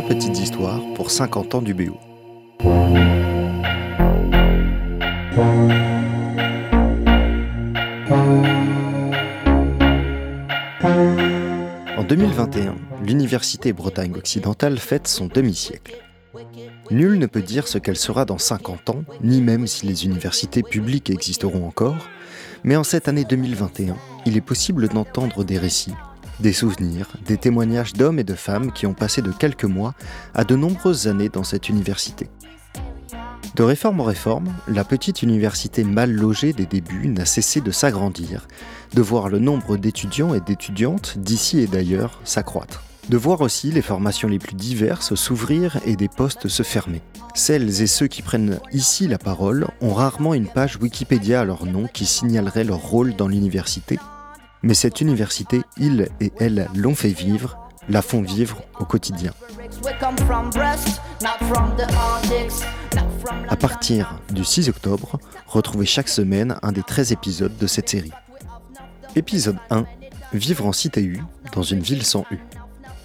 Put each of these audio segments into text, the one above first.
20 petites histoires pour 50 ans du BO. En 2021, l'Université Bretagne occidentale fête son demi-siècle. Nul ne peut dire ce qu'elle sera dans 50 ans, ni même si les universités publiques existeront encore, mais en cette année 2021, il est possible d'entendre des récits, des souvenirs, des témoignages d'hommes et de femmes qui ont passé de quelques mois à de nombreuses années dans cette université. De réforme en réforme, la petite université mal logée des débuts n'a cessé de s'agrandir, de voir le nombre d'étudiants et d'étudiantes d'ici et d'ailleurs s'accroître. De voir aussi les formations les plus diverses s'ouvrir et des postes se fermer. Celles et ceux qui prennent ici la parole ont rarement une page Wikipédia à leur nom qui signalerait leur rôle dans l'université, mais cette université, ils et elles l'ont fait vivre, la font vivre au quotidien. À partir du 6 octobre, retrouvez chaque semaine un des 13 épisodes de cette série. Épisode 1 Vivre en cité U, dans une ville sans U.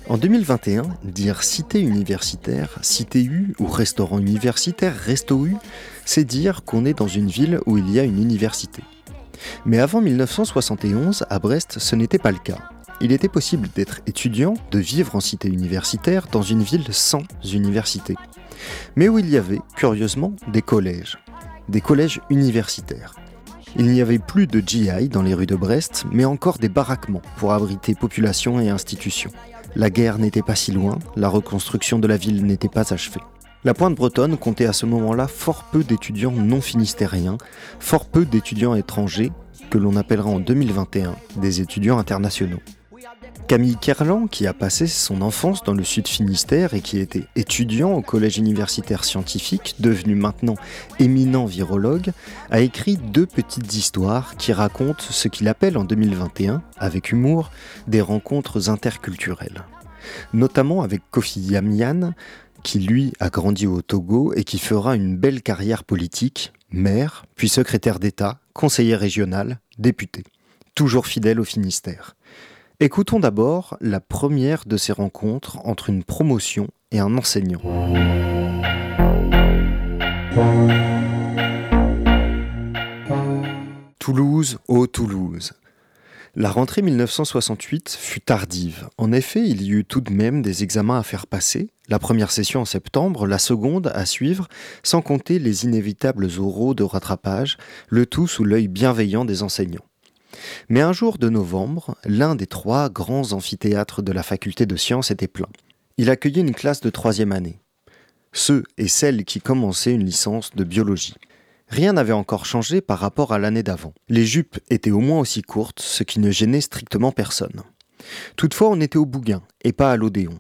En 2021, dire cité universitaire, cité U ou restaurant universitaire, resto U, c'est dire qu'on est dans une ville où il y a une université. Mais avant 1971, à Brest, ce n'était pas le cas. Il était possible d'être étudiant, de vivre en cité universitaire dans une ville sans université. Mais où il y avait, curieusement, des collèges. Des collèges universitaires. Il n'y avait plus de GI dans les rues de Brest, mais encore des baraquements pour abriter population et institutions. La guerre n'était pas si loin, la reconstruction de la ville n'était pas achevée. La pointe bretonne comptait à ce moment-là fort peu d'étudiants non finistériens, fort peu d'étudiants étrangers, que l'on appellera en 2021 des étudiants internationaux. Camille Kerlan, qui a passé son enfance dans le sud Finistère et qui était étudiant au collège universitaire scientifique, devenu maintenant éminent virologue, a écrit deux petites histoires qui racontent ce qu'il appelle en 2021, avec humour, des rencontres interculturelles. Notamment avec Kofi Yamian, qui lui a grandi au Togo et qui fera une belle carrière politique, maire, puis secrétaire d'État, conseiller régional, député, toujours fidèle au Finistère. Écoutons d'abord la première de ces rencontres entre une promotion et un enseignant. Toulouse, ô Toulouse. La rentrée 1968 fut tardive. En effet, il y eut tout de même des examens à faire passer, la première session en septembre, la seconde à suivre, sans compter les inévitables oraux de rattrapage, le tout sous l'œil bienveillant des enseignants. Mais un jour de novembre, l'un des trois grands amphithéâtres de la faculté de sciences était plein. Il accueillait une classe de troisième année. Ceux et celles qui commençaient une licence de biologie. Rien n'avait encore changé par rapport à l'année d'avant. Les jupes étaient au moins aussi courtes, ce qui ne gênait strictement personne. Toutefois, on était au Bouguin et pas à l'Odéon.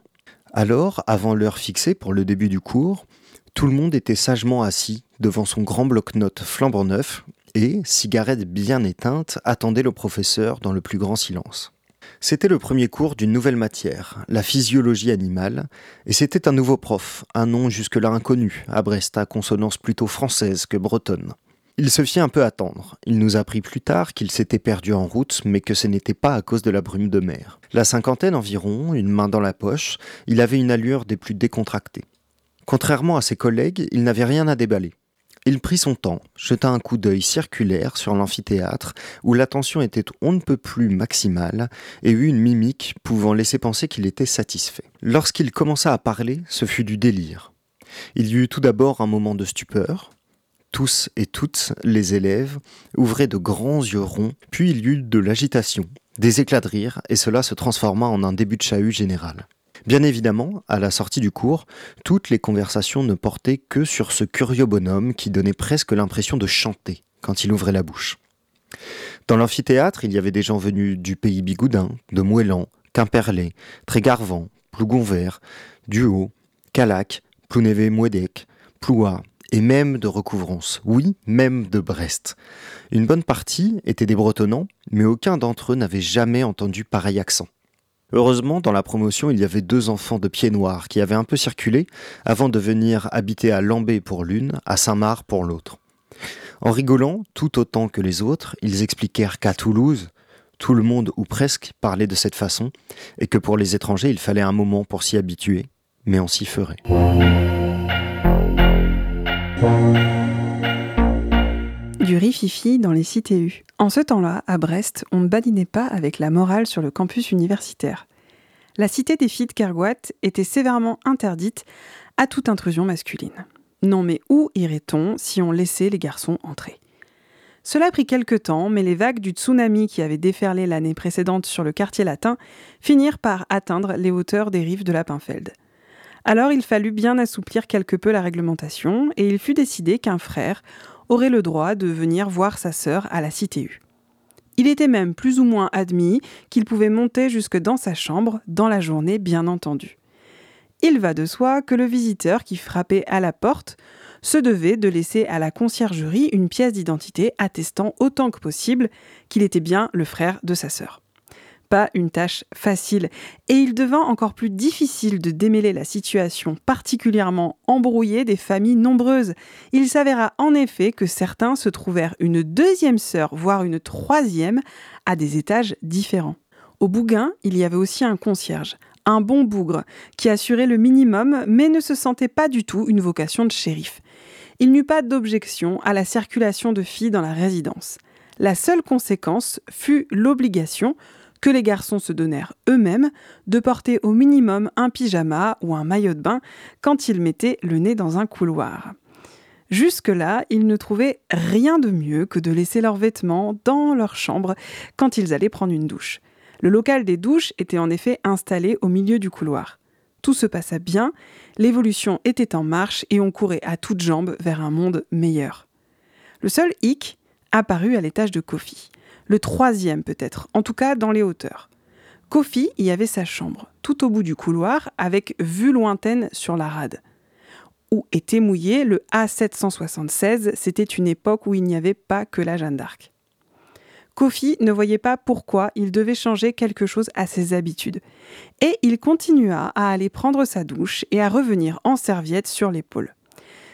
Alors, avant l'heure fixée pour le début du cours, tout le monde était sagement assis devant son grand bloc-notes flambant neuf et, cigarette bien éteinte, attendait le professeur dans le plus grand silence. C'était le premier cours d'une nouvelle matière, la physiologie animale, et c'était un nouveau prof, un nom jusque-là inconnu, à Brest, à consonance plutôt française que bretonne. Il se fit un peu attendre. Il nous apprit plus tard qu'il s'était perdu en route, mais que ce n'était pas à cause de la brume de mer. La cinquantaine environ, une main dans la poche, il avait une allure des plus décontractées. Contrairement à ses collègues, il n'avait rien à déballer. Il prit son temps, jeta un coup d'œil circulaire sur l'amphithéâtre, où l'attention était on ne peut plus maximale, et eut une mimique pouvant laisser penser qu'il était satisfait. Lorsqu'il commença à parler, ce fut du délire. Il y eut tout d'abord un moment de stupeur. Tous et toutes les élèves ouvraient de grands yeux ronds, puis il y eut de l'agitation, des éclats de rire, et cela se transforma en un début de chahut général. Bien évidemment, à la sortie du cours, toutes les conversations ne portaient que sur ce curieux bonhomme qui donnait presque l'impression de chanter quand il ouvrait la bouche. Dans l'amphithéâtre, il y avait des gens venus du pays bigoudin, de Moëlan, Quimperlé, Trégarvan, Plougonvert, Duhaut, Calac, Plounévé-Mouédec, Ploua, et même de Recouvrance, oui, même de Brest. Une bonne partie étaient des Bretonnants, mais aucun d'entre eux n'avait jamais entendu pareil accent. Heureusement, dans la promotion, il y avait deux enfants de pieds noirs qui avaient un peu circulé avant de venir habiter à Lambé pour l'une, à Saint-Marc pour l'autre. En rigolant, tout autant que les autres, ils expliquèrent qu'à Toulouse, tout le monde ou presque parlait de cette façon, et que pour les étrangers, il fallait un moment pour s'y habituer, mais on s'y ferait. Du riz-fifi dans les CTU. En ce temps-là, à Brest, on ne badinait pas avec la morale sur le campus universitaire. La cité des filles de Kerguat était sévèrement interdite à toute intrusion masculine. Non mais où irait-on si on laissait les garçons entrer? Cela prit quelque temps, mais les vagues du tsunami qui avait déferlé l'année précédente sur le quartier latin finirent par atteindre les hauteurs des rives de la Pinfeld. Alors il fallut bien assouplir quelque peu la réglementation, et il fut décidé qu'un frère aurait le droit de venir voir sa sœur à la CTU. Il était même plus ou moins admis qu'il pouvait monter jusque dans sa chambre, dans la journée bien entendu. Il va de soi que le visiteur qui frappait à la porte se devait de laisser à la conciergerie une pièce d'identité attestant autant que possible qu'il était bien le frère de sa sœur pas une tâche facile, et il devint encore plus difficile de démêler la situation particulièrement embrouillée des familles nombreuses. Il s'avéra en effet que certains se trouvèrent une deuxième sœur, voire une troisième, à des étages différents. Au Bougain, il y avait aussi un concierge, un bon bougre, qui assurait le minimum, mais ne se sentait pas du tout une vocation de shérif. Il n'eut pas d'objection à la circulation de filles dans la résidence. La seule conséquence fut l'obligation, que les garçons se donnèrent eux-mêmes de porter au minimum un pyjama ou un maillot de bain quand ils mettaient le nez dans un couloir. Jusque-là, ils ne trouvaient rien de mieux que de laisser leurs vêtements dans leur chambre quand ils allaient prendre une douche. Le local des douches était en effet installé au milieu du couloir. Tout se passa bien, l'évolution était en marche et on courait à toutes jambes vers un monde meilleur. Le seul hic apparut à l'étage de Kofi le troisième peut-être, en tout cas dans les hauteurs. Kofi y avait sa chambre, tout au bout du couloir, avec vue lointaine sur la rade. Où était mouillé le A776, c'était une époque où il n'y avait pas que la Jeanne d'Arc. Kofi ne voyait pas pourquoi il devait changer quelque chose à ses habitudes. Et il continua à aller prendre sa douche et à revenir en serviette sur l'épaule.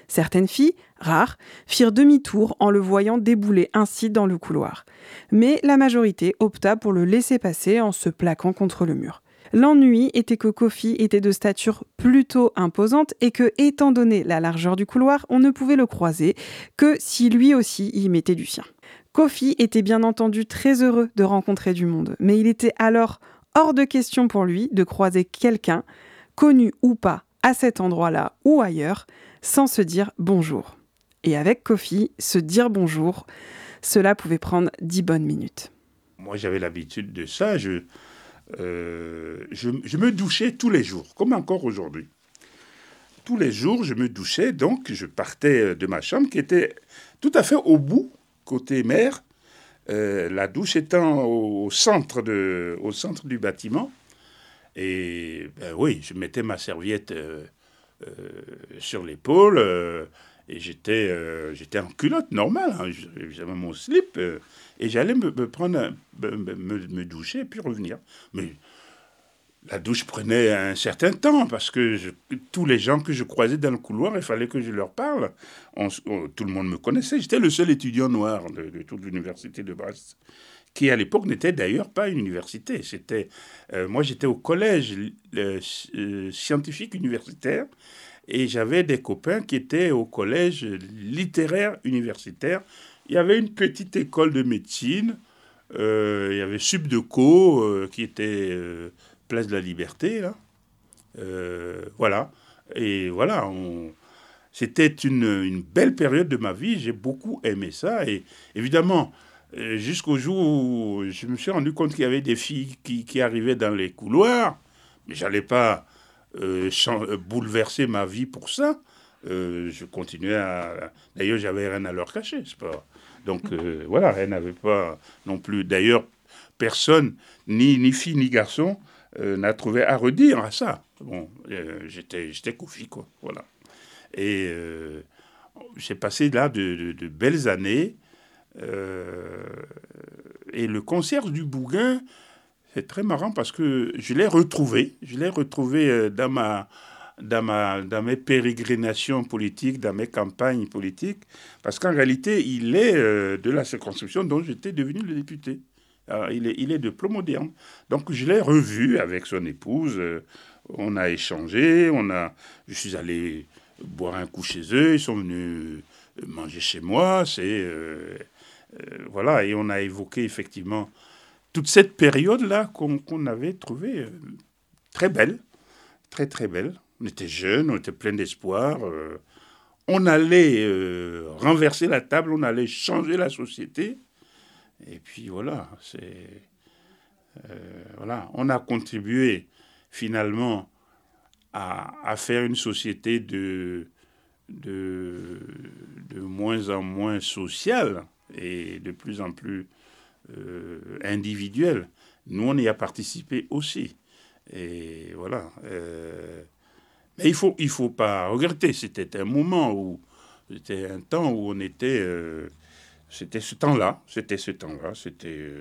Certaines filles, rares, firent demi-tour en le voyant débouler ainsi dans le couloir. Mais la majorité opta pour le laisser passer en se plaquant contre le mur. L'ennui était que Kofi était de stature plutôt imposante et que, étant donné la largeur du couloir, on ne pouvait le croiser que si lui aussi y mettait du sien. Kofi était bien entendu très heureux de rencontrer du monde, mais il était alors hors de question pour lui de croiser quelqu'un, connu ou pas, à cet endroit-là ou ailleurs, sans se dire bonjour. Et avec Kofi, se dire bonjour, cela pouvait prendre dix bonnes minutes. Moi, j'avais l'habitude de ça. Je, euh, je, me douchais tous les jours, comme encore aujourd'hui. Tous les jours, je me douchais, donc je partais de ma chambre qui était tout à fait au bout, côté mer, euh, la douche étant au centre, de, au centre du bâtiment. Et ben oui, je mettais ma serviette euh, euh, sur l'épaule. Euh, et j'étais j'étais en culotte normale. Hein, j'avais mon slip. et j'allais me, prendre, me, me, doucher et puis revenir. Mais la douche prenait un certain temps parce que tous les gens que je croisais dans le couloir, il fallait que je leur parle. tout le monde me connaissait. J'étais le seul étudiant noir de, de toute l'université de Brest qui à l'époque n'était d'ailleurs pas une université. C'était, euh, moi j'étais au collège euh, scientifique universitaire et j'avais des copains qui étaient au collège littéraire universitaire. Il y avait une petite école de médecine, euh, il y avait Subdeco qui était place de la Liberté là. voilà et voilà c'était une, une, belle période de ma vie. J'ai beaucoup aimé ça et évidemment jusqu'au jour où je me suis rendu compte qu'il y avait des filles qui, arrivaient dans les couloirs, mais j'allais pas euh, euh, bouleverser ma vie pour ça. Euh, je continuais à. D'ailleurs, j'avais rien à leur cacher, c'est pas. Donc voilà, elle n'avait pas non plus. D'ailleurs, personne, ni, ni fille ni garçon, n'a trouvé à redire à ça. Bon, j'étais, j'étais Koufi, quoi. Voilà. Et j'ai passé là de belles années. Euh, et le concierge du Bougain, c'est très marrant parce que je l'ai retrouvé. Je l'ai retrouvé euh, dans ma, dans, ma, dans mes pérégrinations politiques, dans mes campagnes politiques, parce qu'en réalité, il est euh, de la circonscription dont j'étais devenu le député. il, est, il est de Plomoderne. Donc je l'ai revu avec son épouse On a échangé, on a, je suis allé boire un coup chez eux, ils sont venus manger chez moi, c'est euh, voilà, et on a évoqué effectivement toute cette période-là qu'on avait trouvée euh, très belle, très très belle. On était jeunes, on était plein d'espoir. on allait renverser la table, on allait changer la société. Et puis voilà, on a contribué finalement à, faire une société de, de, de, moins en moins sociale et de plus en plus euh, individuelle. Nous, on y a participé aussi. Et voilà. Euh, mais il ne faut, il faut pas regretter. C'était un moment où. C'était un temps où on était. Euh, c'était ce temps-là. C'était ce temps-là. C'était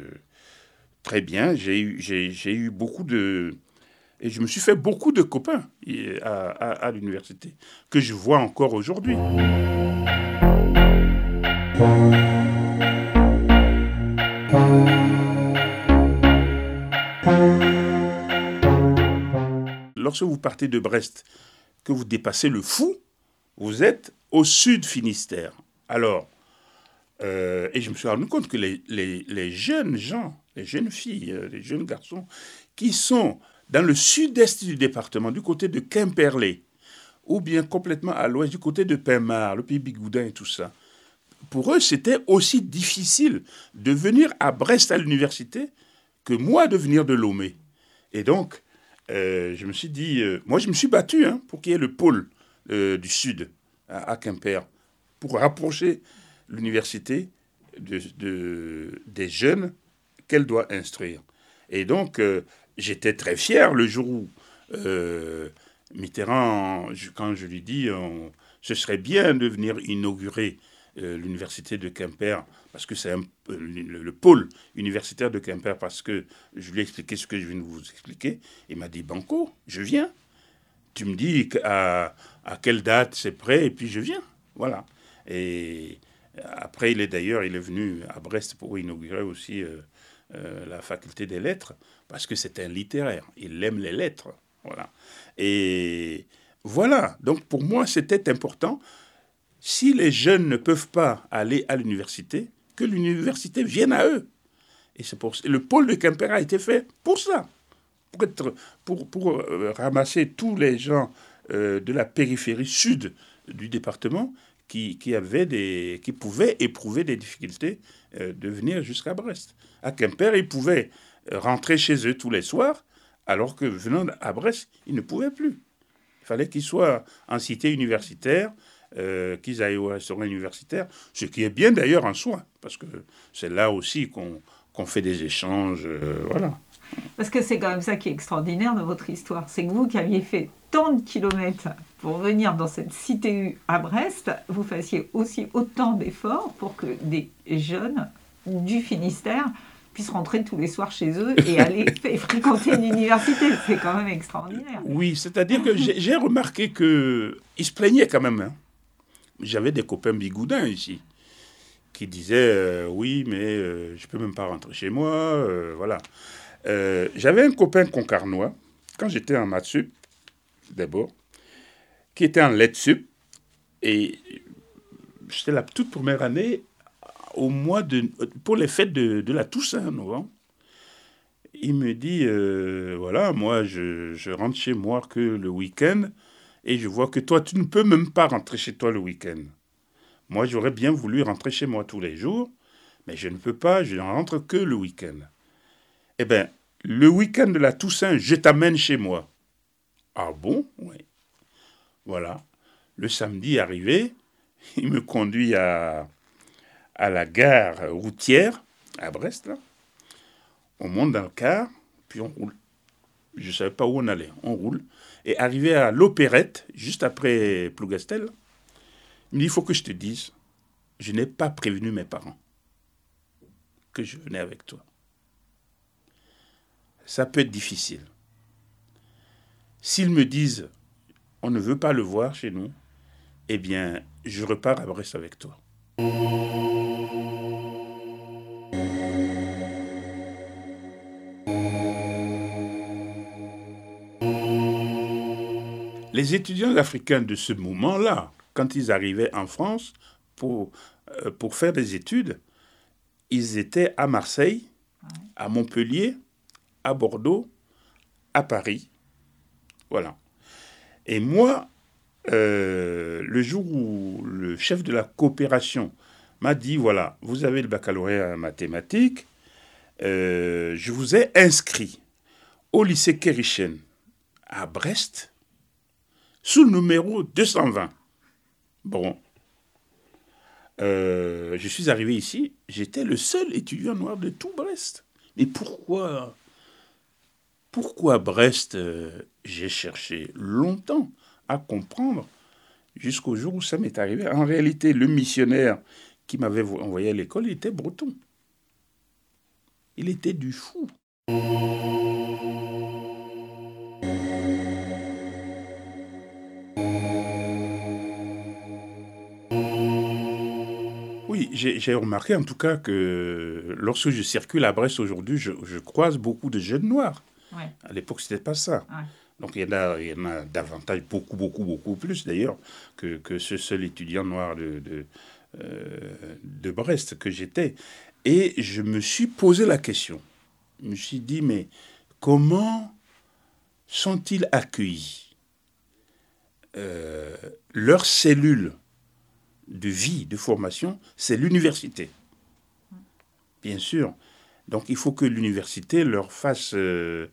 très bien. J'ai eu, eu beaucoup de et je me suis fait beaucoup de copains à, l'université, que je vois encore aujourd'hui. Lorsque vous partez de Brest, que vous dépassez le Fou, vous êtes au sud Finistère. Alors, euh, et je me suis rendu compte que les, jeunes gens, les jeunes filles, euh, les jeunes garçons qui sont dans le sud-est du département, du côté de Quimperlé, ou bien complètement à l'ouest, du côté de Pinmar, le pays Bigoudin et tout ça. Pour eux, c'était aussi difficile de venir à Brest à l'université que moi de venir de Lomé. Et donc, euh, je me suis dit, euh, moi je me suis battu hein, pour qu'il y ait le pôle euh, du sud à, Quimper, pour rapprocher l'université de, des jeunes qu'elle doit instruire. Et donc, j'étais très fier le jour où Mitterrand, quand je lui dis ce serait bien de venir inaugurer l'université de Quimper, parce que c'est le, pôle universitaire de Quimper, parce que je lui ai expliqué ce que je viens de vous expliquer. Il m'a dit Banco, je viens. Tu me dis à, à quelle date c'est prêt, et puis je viens. Voilà. Et après, il est d'ailleurs, venu à Brest pour inaugurer aussi euh, la faculté des lettres parce que c'est un littéraire. Il aime les lettres. Voilà. Et voilà. Donc pour moi, c'était important. Si les jeunes ne peuvent pas aller à l'université, que l'université vienne à eux. Et c'est pour le pôle de Quimper a été fait pour ça, pour, euh, ramasser tous les gens euh, de la périphérie sud du département qui, qui, avaient des, qui pouvaient éprouver des difficultés euh, de venir jusqu'à Brest. À Quimper, ils pouvaient rentrer chez eux tous les soirs, alors que venant à Brest, ils ne pouvaient plus. Il fallait qu'ils soient en cité universitaire, euh, qu'ils aillent au restaurant universitaire, ce qui est bien d'ailleurs en soi, parce que c'est là aussi qu'on fait des échanges. Euh, voilà. Parce que c'est quand même ça qui est extraordinaire de votre histoire. C'est que vous qui aviez fait tant de kilomètres pour venir dans cette cité à Brest, vous fassiez aussi autant d'efforts pour que des jeunes du Finistère puissent rentrer tous les soirs chez eux et aller fréquenter une université. C'est quand même extraordinaire. Oui, c'est-à-dire que j'ai remarqué qu'ils se plaignaient quand même. Hein. J'avais des copains bigoudins ici qui disaient euh, oui, mais euh, je peux même pas rentrer chez moi. Euh, voilà. J'avais un copain concarnois quand j'étais en maths sup, d'abord, qui était en lettres sup. Et c'était la toute première année au mois de, pour les fêtes de, la Toussaint, novembre, il me dit, euh, voilà, moi, je, rentre chez moi que le week-end, et je vois que toi, tu ne peux même pas rentrer chez toi le week-end. Moi, j'aurais bien voulu rentrer chez moi tous les jours, mais je ne peux pas, je ne rentre que le week-end. Eh bien, le week-end de la Toussaint, je t'amène chez moi. Ah bon? Oui. Voilà. Le samedi arrivé, il me conduit à, à la gare routière à Brest. Là. On monte dans le car, puis on roule. Je ne savais pas où on allait. On roule. Et arrivé à l'opérette, juste après Plougastel, il me dit, il faut que je te dise, je n'ai pas prévenu mes parents que je venais avec toi. Ça peut être difficile. S'ils me disent, on ne veut pas le voir chez nous, eh bien, je repars à Brest avec toi. Les étudiants africains de ce moment-là, quand ils arrivaient en France pour, euh, pour faire des études, ils étaient à Marseille, à Montpellier, à Bordeaux, à Paris. Voilà. Et moi, euh, le jour où le chef de la coopération m'a dit, voilà, vous avez le baccalauréat en mathématiques, euh, je vous ai inscrit au lycée Kerichen à Brest sous le numéro 220. Bon. Euh, je suis arrivé ici, j'étais le seul étudiant noir de tout Brest. Mais pourquoi Pourquoi Brest euh, J'ai cherché longtemps à comprendre jusqu'au jour où ça m'est arrivé. En réalité, le missionnaire qui m'avait envoyé à l'école, était breton. Il était du fou. J'ai remarqué en tout cas que lorsque je circule à Brest aujourd'hui, je, croise beaucoup de jeunes noirs. À l'époque, ce n'était pas ça. Donc il y, en a, il y en a davantage, beaucoup, beaucoup, beaucoup plus d'ailleurs, que, que, ce seul étudiant noir de, de, euh, de Brest que j'étais. Et je me suis posé la question. Je me suis dit, mais comment sont-ils accueillis? Euh, Leur cellule de vie, de formation, c'est l'université. Bien sûr. Donc il faut que l'université leur fasse, euh,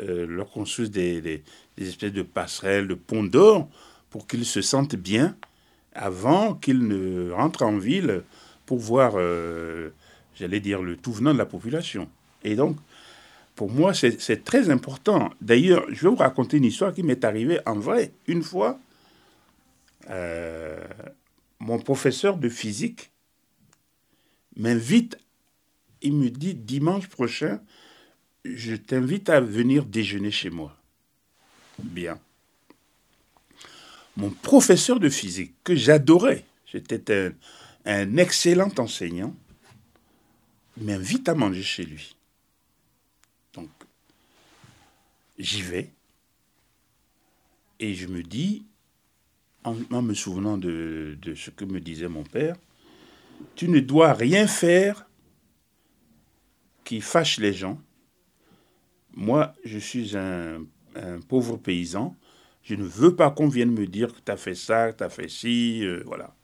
euh, leur construise des, espèces de passerelles, de ponts d'or, pour qu'ils se sentent bien avant qu'ils ne rentrent en ville pour voir j'allais dire, le tout venant de la population. Et donc, pour moi, c'est très important. D'ailleurs, je vais vous raconter une histoire qui m'est arrivée en vrai. Une fois, euh, mon professeur de physique m'invite, il me dit, dimanche prochain, je t'invite à venir déjeuner chez moi. Bien. Mon professeur de physique, que j'adorais, j'étais un, un excellent enseignant, m'invite à manger chez lui. Donc, j'y vais. Et je me dis, en, me souvenant de, ce que me disait mon père, tu ne dois rien faire qui fâche les gens. Moi, je suis un, pauvre paysan. Je ne veux pas qu'on vienne me dire que tu as fait ça, que tu as fait ci, euh, voilà.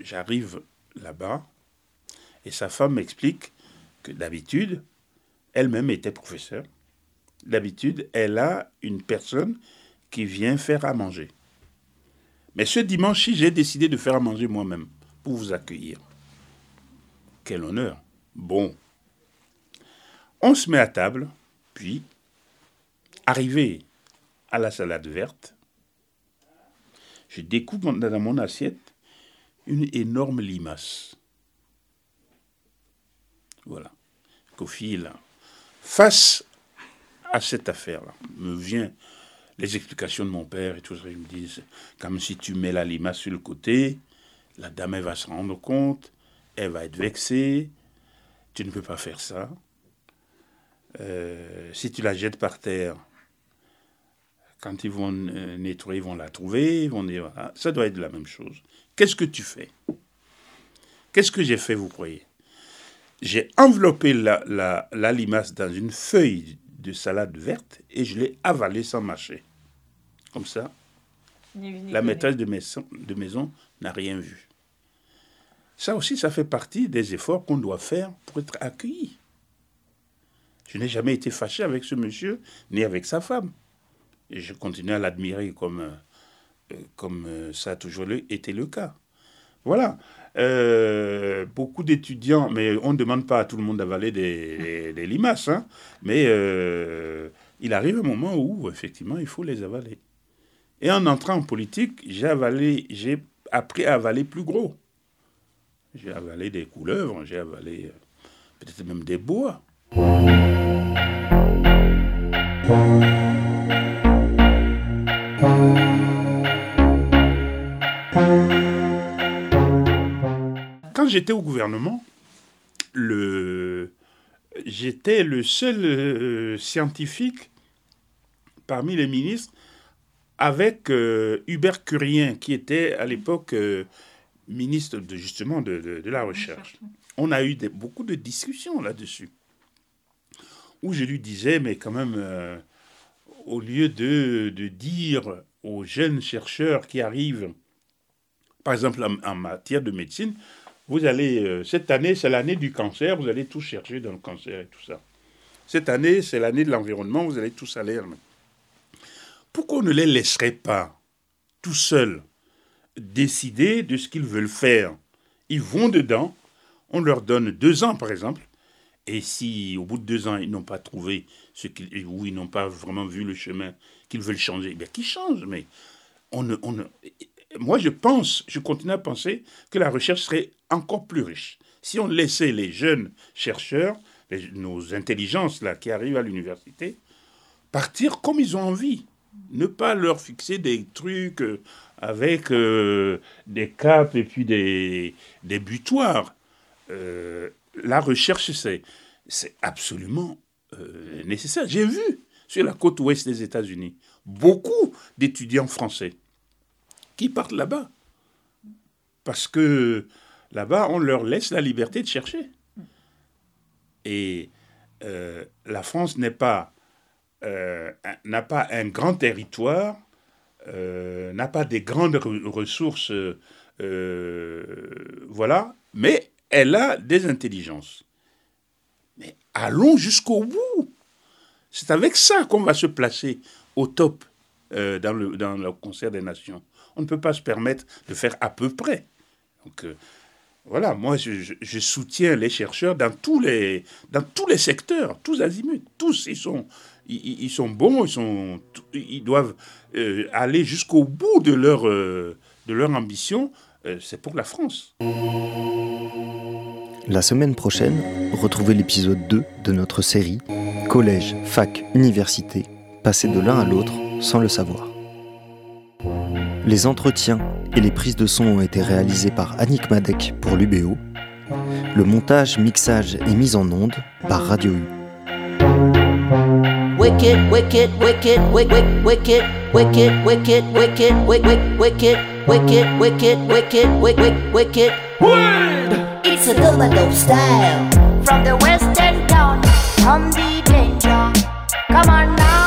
J'arrive là-bas, et sa femme m'explique que d'habitude, elle-même était professeure. D'habitude, elle a une personne qui vient faire à manger. Mais ce dimanche-ci, j'ai décidé de faire à manger moi-même pour vous accueillir. Quel honneur. Bon. On se met à table, puis, arrivé à la salade verte, je découpe dans mon assiette une énorme limace. Voilà. Kofi, là, face à cette affaire-là, me vient les explications de mon père et tout ça. Ils me disent, comme si tu mets la limace sur le côté, la dame, elle va se rendre compte, elle va être vexée, tu ne peux pas faire ça. Euh, si tu la jettes par terre, quand ils vont euh, nettoyer, ils vont la trouver, ils vont dire, ah, ça doit être la même chose. Qu'est-ce que tu fais? Qu'est-ce que j'ai fait, vous croyez? J'ai enveloppé la, la, limace dans une feuille de salade verte et je l'ai avalée sans mâcher. Comme ça, la maîtresse de maison, de maison n'a rien vu. Ça aussi, ça fait partie des efforts qu'on doit faire pour être accueilli. Je n'ai jamais été fâché avec ce monsieur, ni avec sa femme. Et je continue à l'admirer comme, euh, comme euh, ça a toujours été le cas. Voilà. Euh, beaucoup d'étudiants, mais on ne demande pas à tout le monde d'avaler des, limaces, hein, mais euh, il arrive un moment où, effectivement, il faut les avaler. Et en entrant en politique, j'ai avalé, j'ai appris à avaler plus gros. J'ai avalé des couleuvres, j'ai avalé euh, peut-être même des bois. j'étais au gouvernement, le... j'étais le seul euh, scientifique parmi les ministres avec euh, Hubert Curien, qui était à l'époque euh, ministre de, justement de, la Recherche. On a eu beaucoup de discussions là-dessus, où je lui disais, mais quand même, euh, au lieu de, dire aux jeunes chercheurs qui arrivent, par exemple en, matière de médecine, vous allez, cette année, c'est l'année du cancer, vous allez tout chercher dans le cancer et tout ça. Cette année, c'est l'année de l'environnement, vous allez tous aller pourquoi on ne les laisserait pas tout seuls décider de ce qu'ils veulent faire? Ils vont dedans, on leur donne deux ans par exemple, et si au bout de deux ans ils n'ont pas trouvé ce qu'ils ou ils n'ont pas vraiment vu le chemin qu'ils veulent changer, bien qu'ils changent. Mais on ne, moi je pense, je continue à penser que la recherche serait encore plus riche si on laissait les jeunes chercheurs, nos intelligences là qui arrivent à l'université, partir comme ils ont envie ne pas leur fixer des trucs euh, avec euh, des caps et puis des, des butoirs. Euh, la recherche, c'est, c'est absolument nécessaire. J'ai vu sur la côte ouest des États-Unis beaucoup d'étudiants français qui partent là-bas. Parce que là-bas, on leur laisse la liberté de chercher. Et la France n'est pas euh, n'a pas un grand territoire, euh, n'a pas des grandes ressources, euh, voilà, mais elle a des intelligences. Mais allons jusqu'au bout. C'est avec ça qu'on va se placer au top dans, le, dans le concert des nations. On ne peut pas se permettre de faire à peu près. Donc, voilà, moi je, je, soutiens les chercheurs dans tous les, dans tous les secteurs, tous azimuts, tous ils sont, ils, sont bons, ils, sont, ils doivent euh, aller jusqu'au bout de leur, euh, de leur ambition. Euh, c'est pour la France. La semaine prochaine, retrouvez l'épisode 2 de notre série Collège, fac, université, passer de l'un à l'autre sans le savoir. Les entretiens et les prises de son ont été réalisés par Annick Madec pour l'UBO. Le montage, mixage et mise en onde par Radio U. wicked, wicked, wicked, wicked, wicked, wicked, wicked, wicked, wicked, wicked, wicked, wicked, wicked, wicked, wicked. Word! It's a double style. From the western town, from the danger. Come on now.